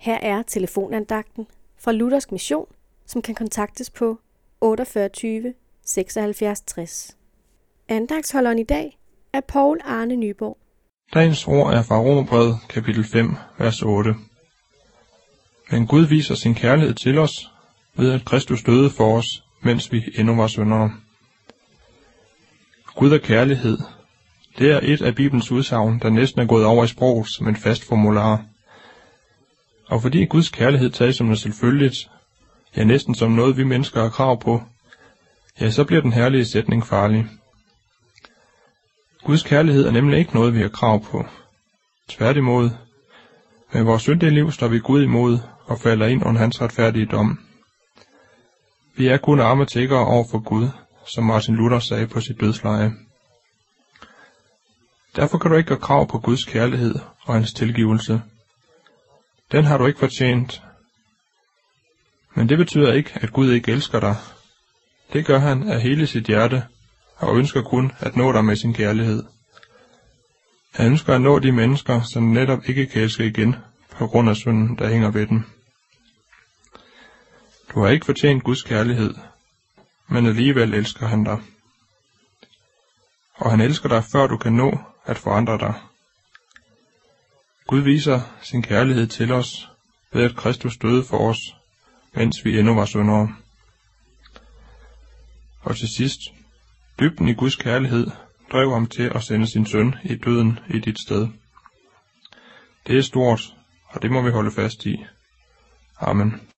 Her er telefonandagten fra Luthersk Mission, som kan kontaktes på 48 76 60. Andagtsholderen i dag er Paul Arne Nyborg. Dagens ord er fra Romerbrevet kapitel 5, vers 8. Men Gud viser sin kærlighed til os, ved at Kristus døde for os, mens vi endnu var syndere. Gud er kærlighed. Det er et af Bibelens udsagn, der næsten er gået over i sproget som en fast formular. Og fordi Guds kærlighed tages som noget selvfølgeligt, ja næsten som noget vi mennesker har krav på, ja så bliver den herlige sætning farlig. Guds kærlighed er nemlig ikke noget, vi har krav på. Tværtimod, med vores syndige liv står vi Gud imod og falder ind under hans retfærdige dom. Vi er kun arme tiggere over for Gud, som Martin Luther sagde på sit dødsleje. Derfor kan du ikke gøre krav på Guds kærlighed og hans tilgivelse. Den har du ikke fortjent. Men det betyder ikke, at Gud ikke elsker dig. Det gør han af hele sit hjerte, og ønsker kun at nå dig med sin kærlighed. Han ønsker at nå de mennesker, som netop ikke kan elske igen, på grund af synden, der hænger ved dem. Du har ikke fortjent Guds kærlighed, men alligevel elsker han dig. Og han elsker dig, før du kan nå at forandre dig. Gud viser sin kærlighed til os, ved at Kristus døde for os, mens vi endnu var syndere. Og til sidst, dybden i Guds kærlighed drev ham til at sende sin søn i døden i dit sted. Det er stort, og det må vi holde fast i. Amen.